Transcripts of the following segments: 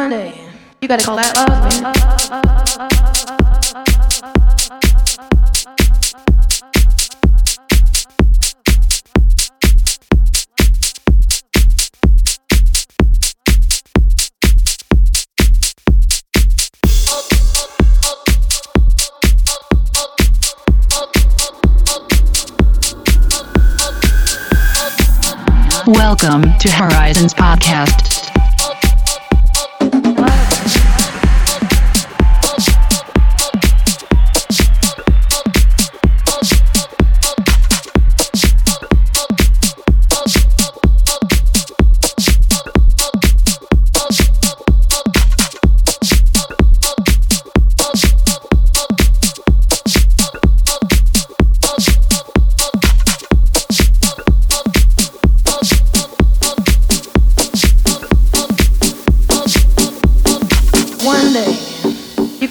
One day, you gotta call that love. Welcome to Horizons Podcast.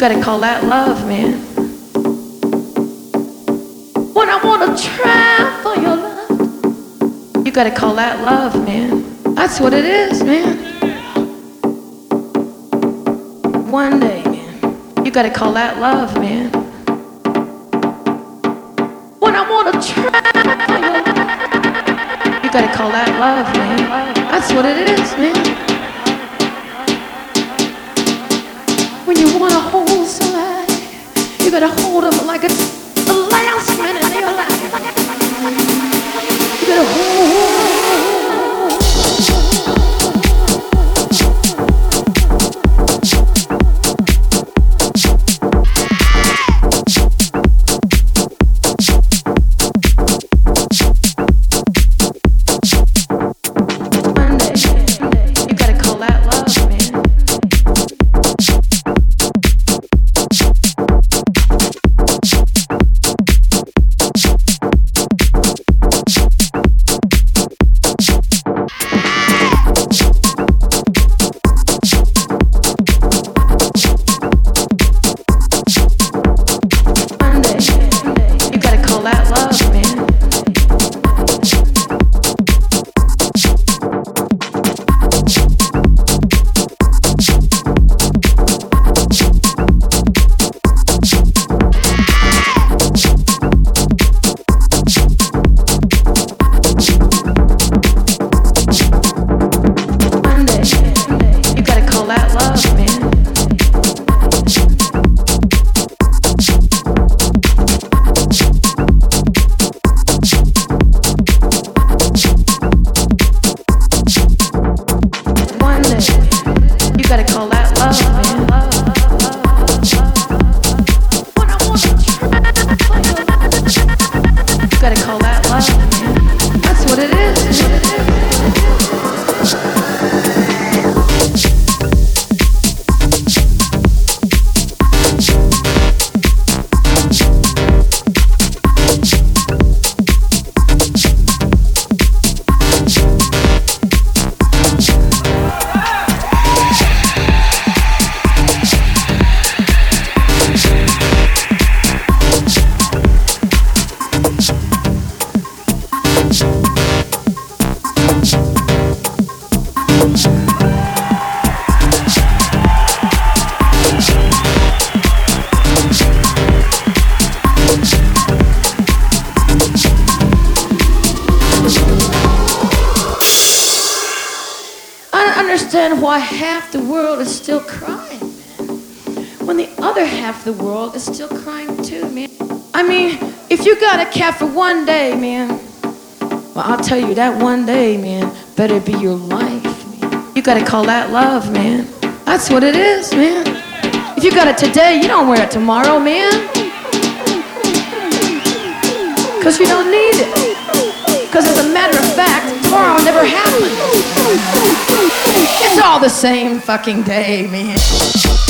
Gotta call that love, man. When I wanna try for your love, you gotta call that love, man. That's what it is, man. One day, man, you gotta call that love, man. When I wanna try for your love, you gotta call that love, man. That's what it is, man. Gotta hold them like it's one day, man, well, I'll tell you that one day, man, better be your life, man. You gotta call that love, man. That's what it is, man. If you got it today, you don't wear it tomorrow, man. Cause you don't need it. Because as a matter of fact, tomorrow never happened. It's all the same fucking day, man.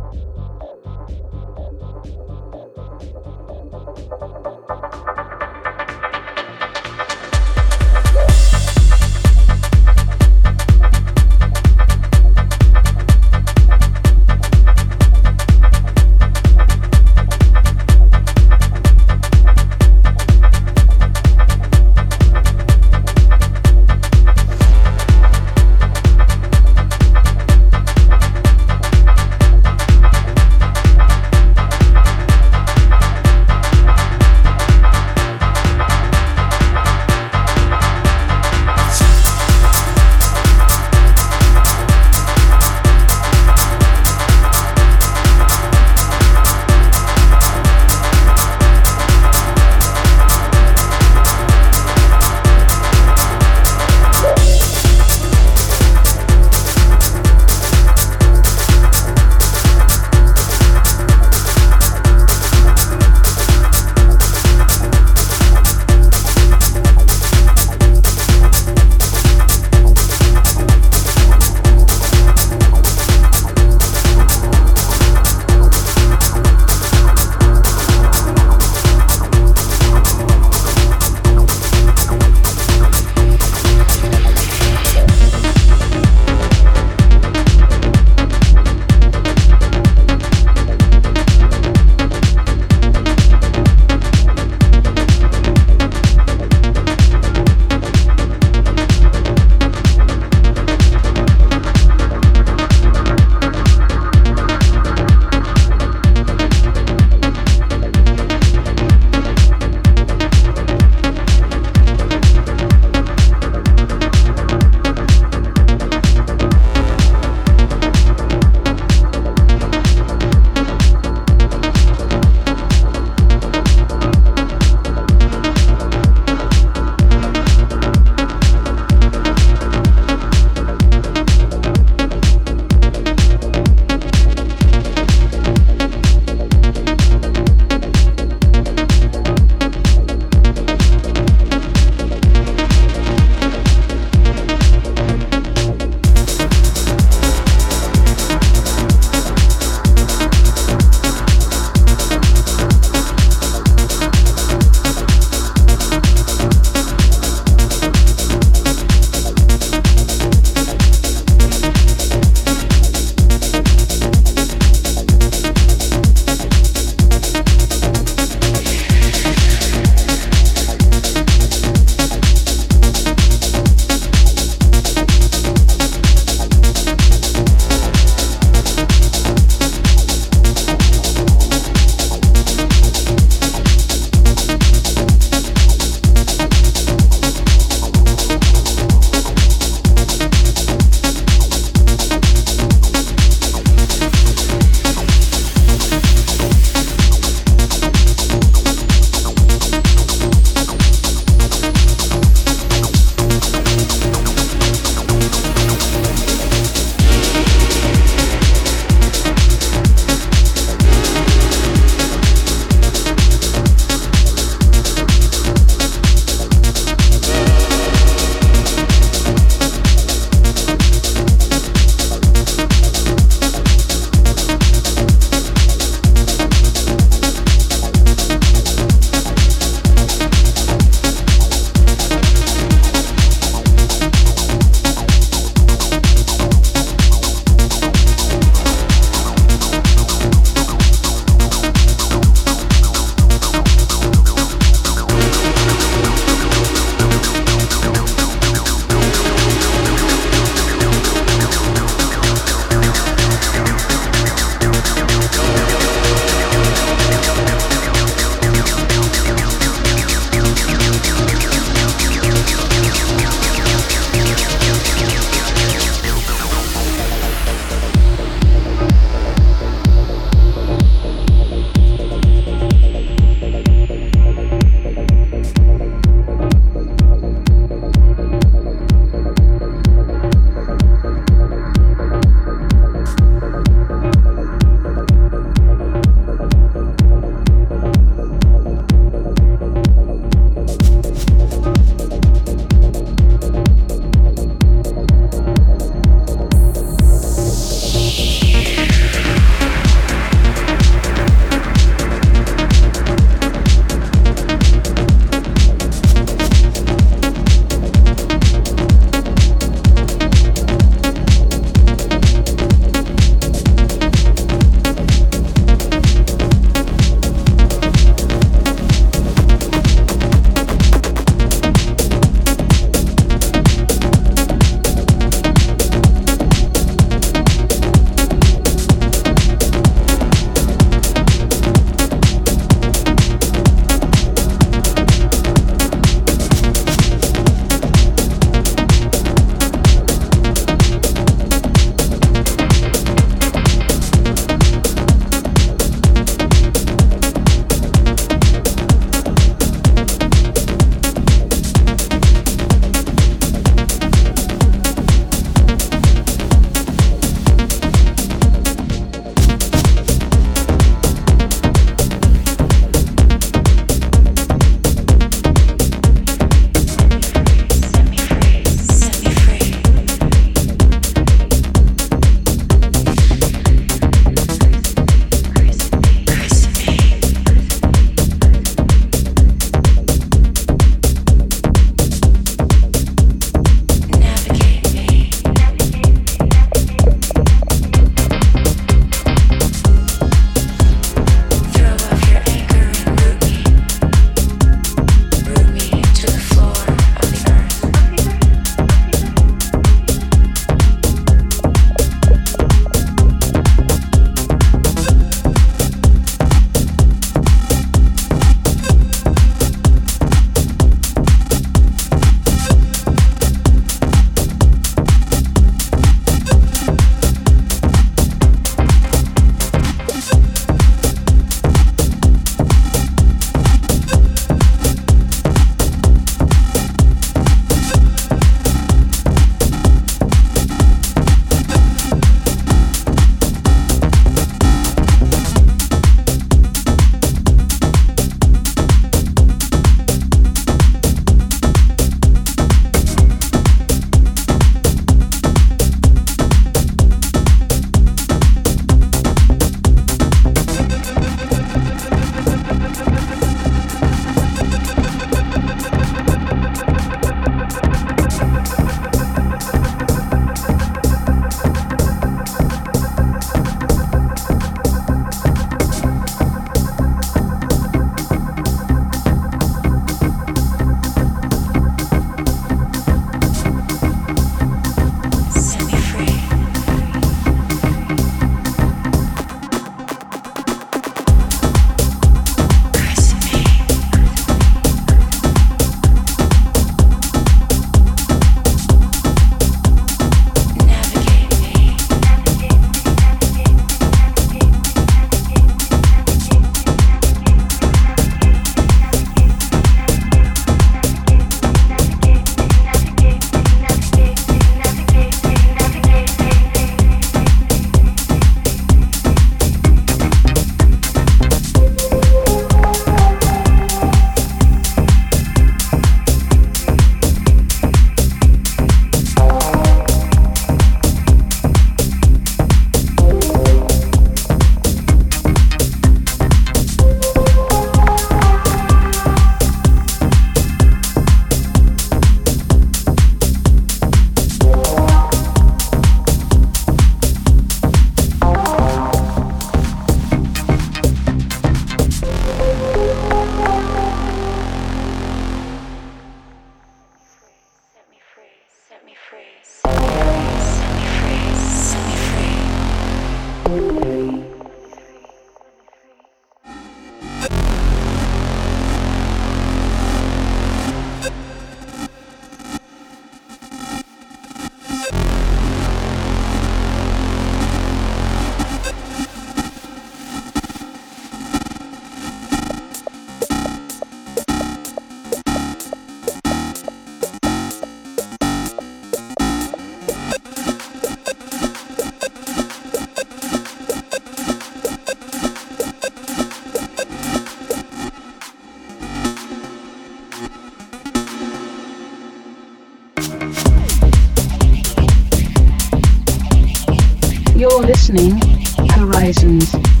listening, Horizons.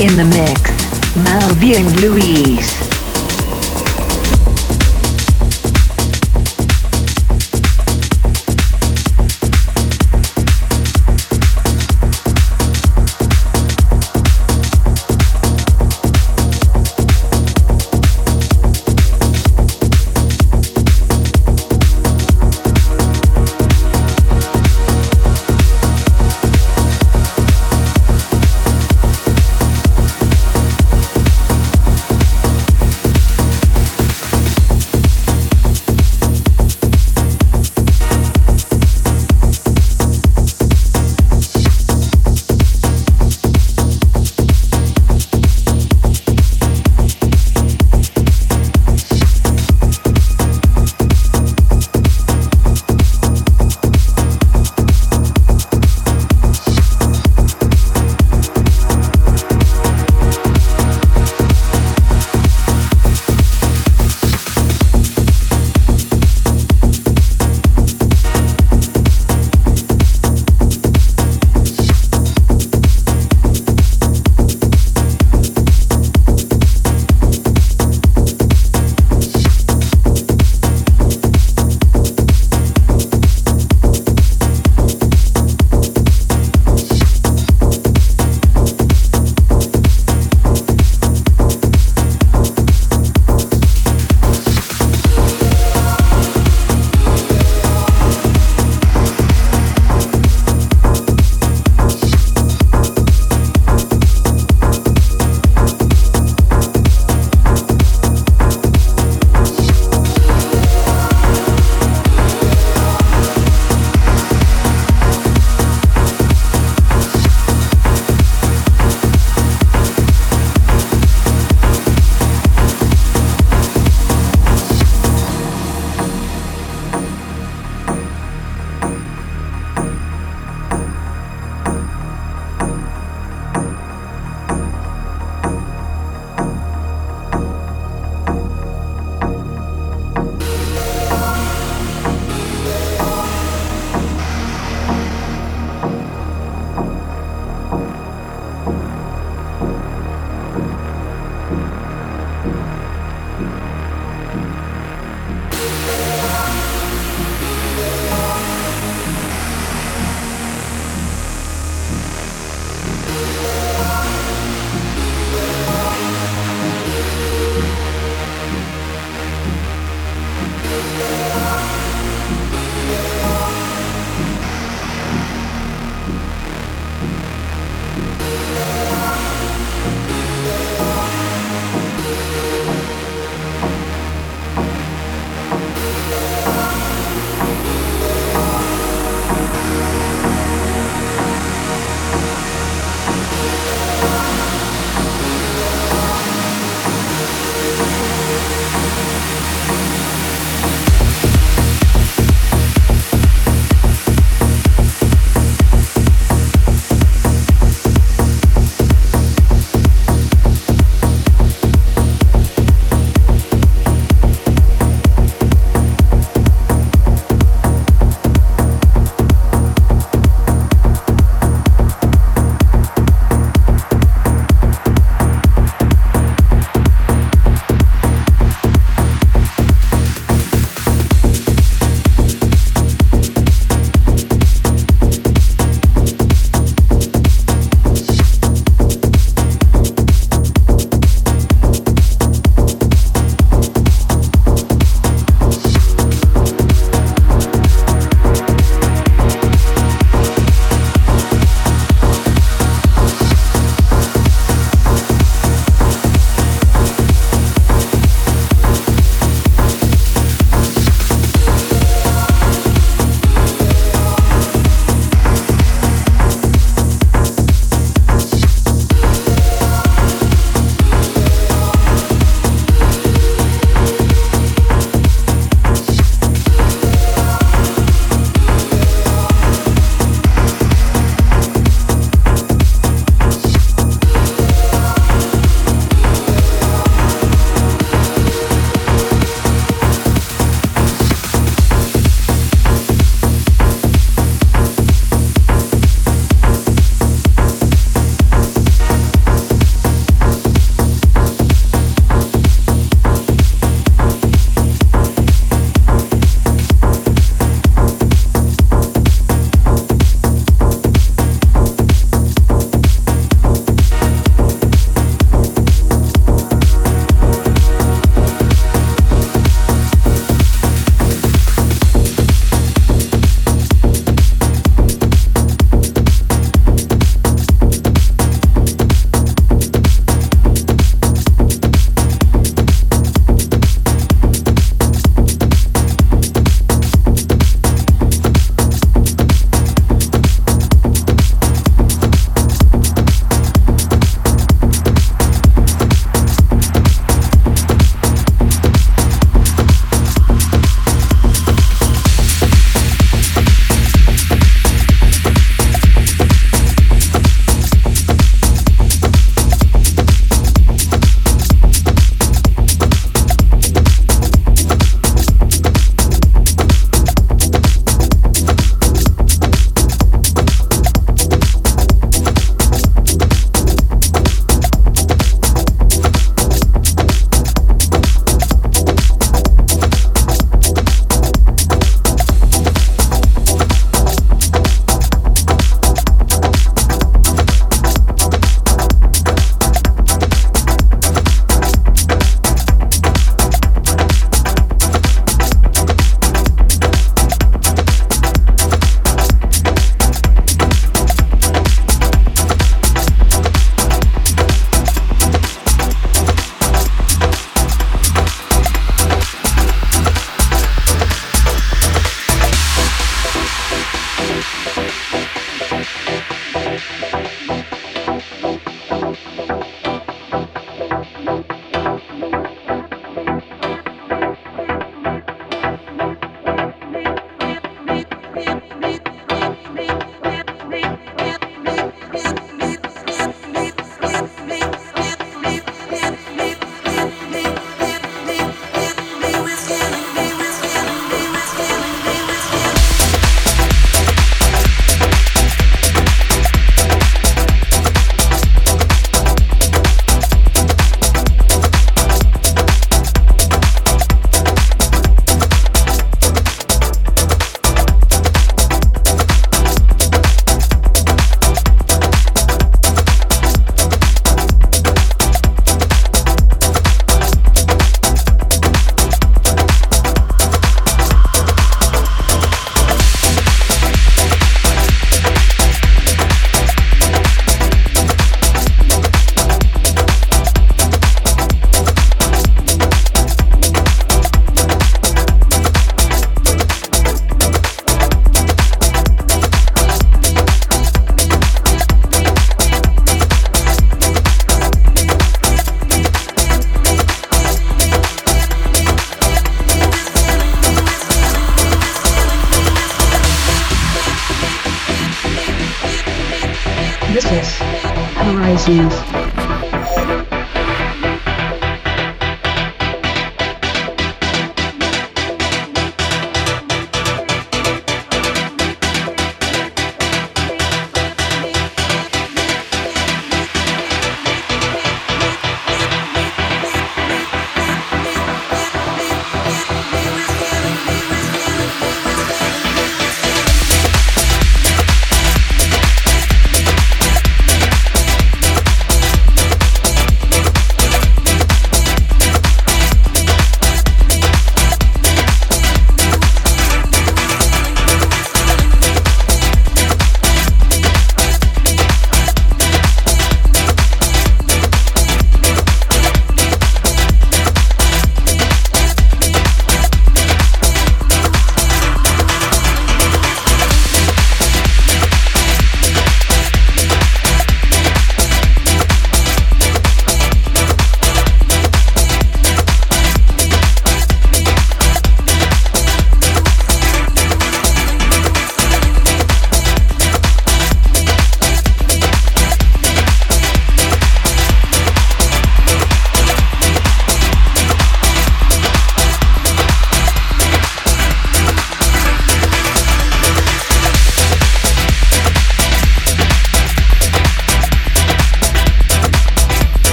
In the mix, Malvi and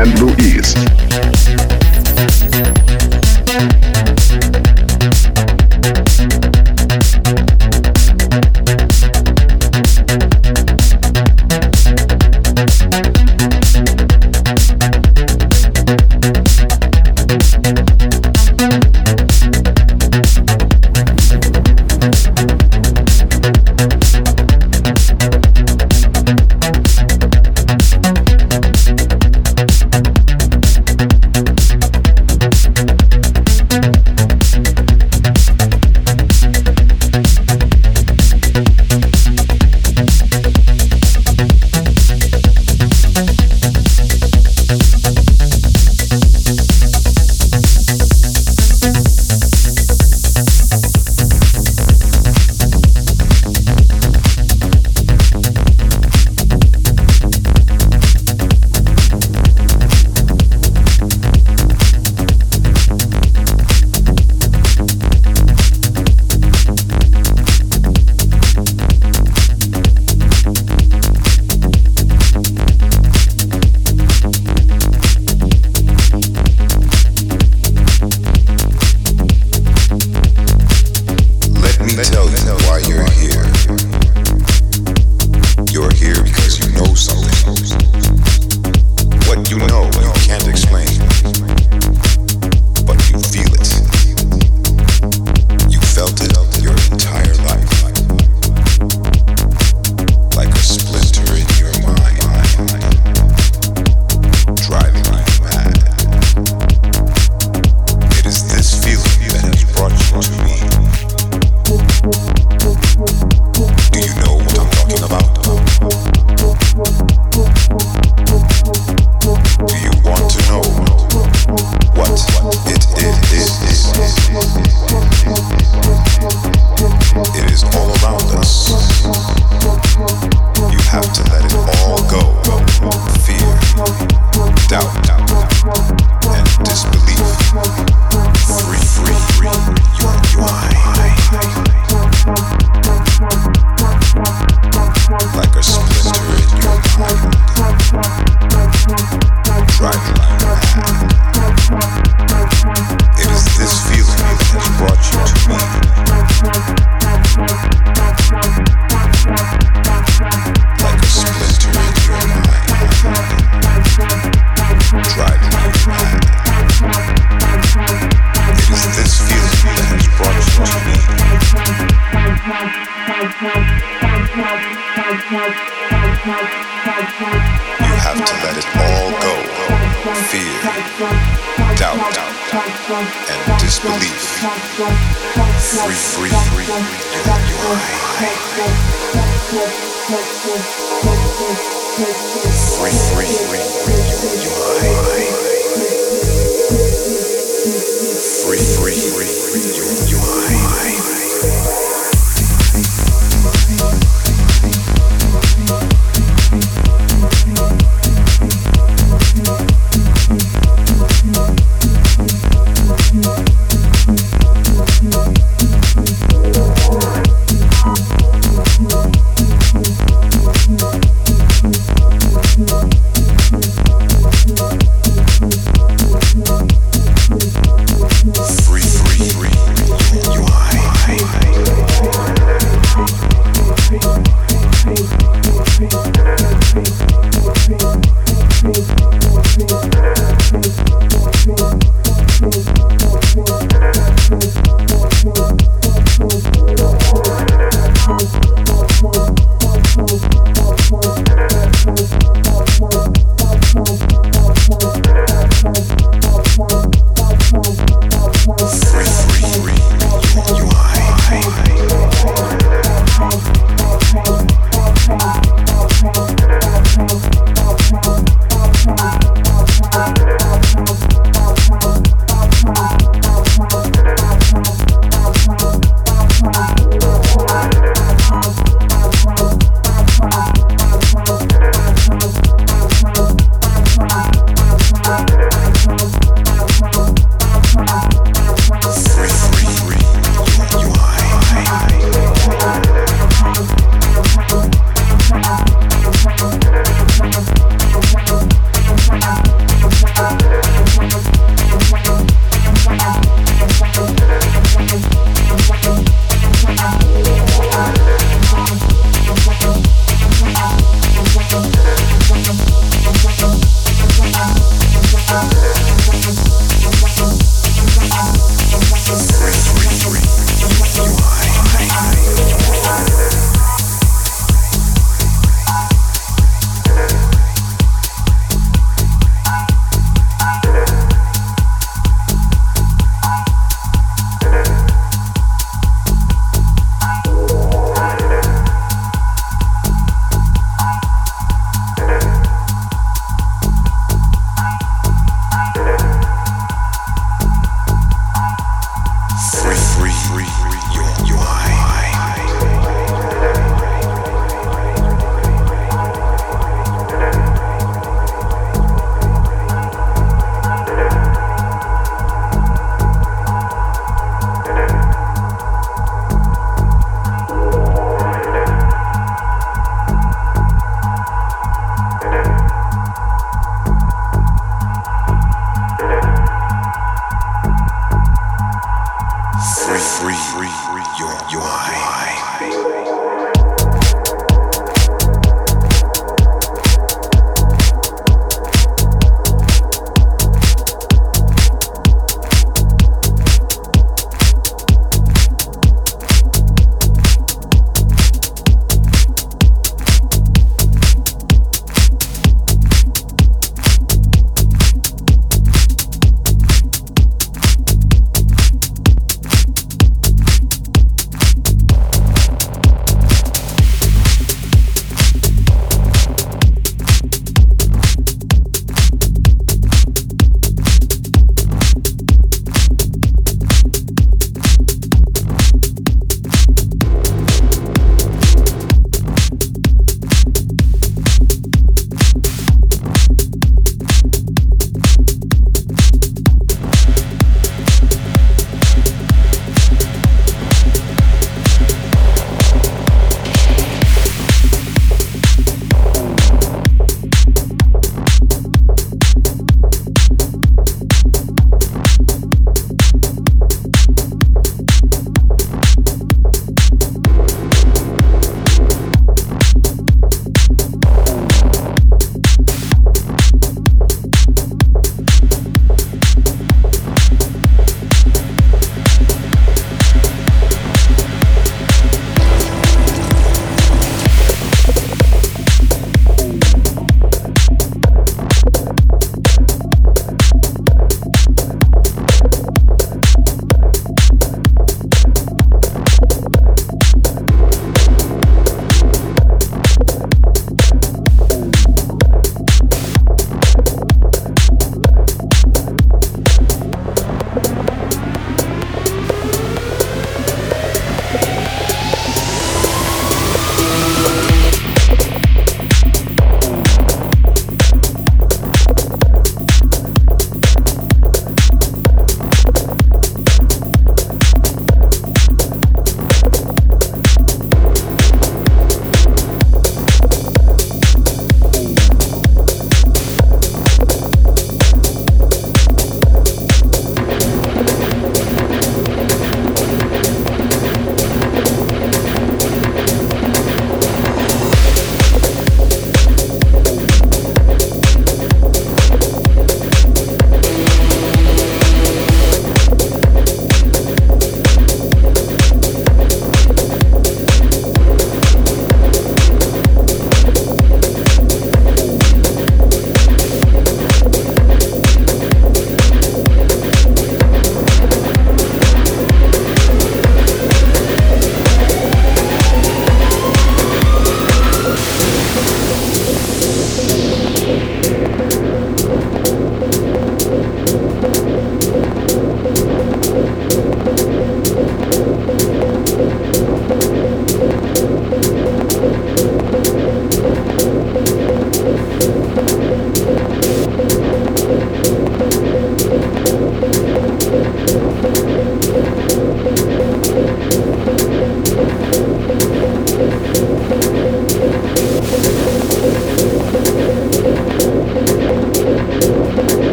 and Louise.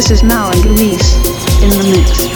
This is Mal and Luis in the mix.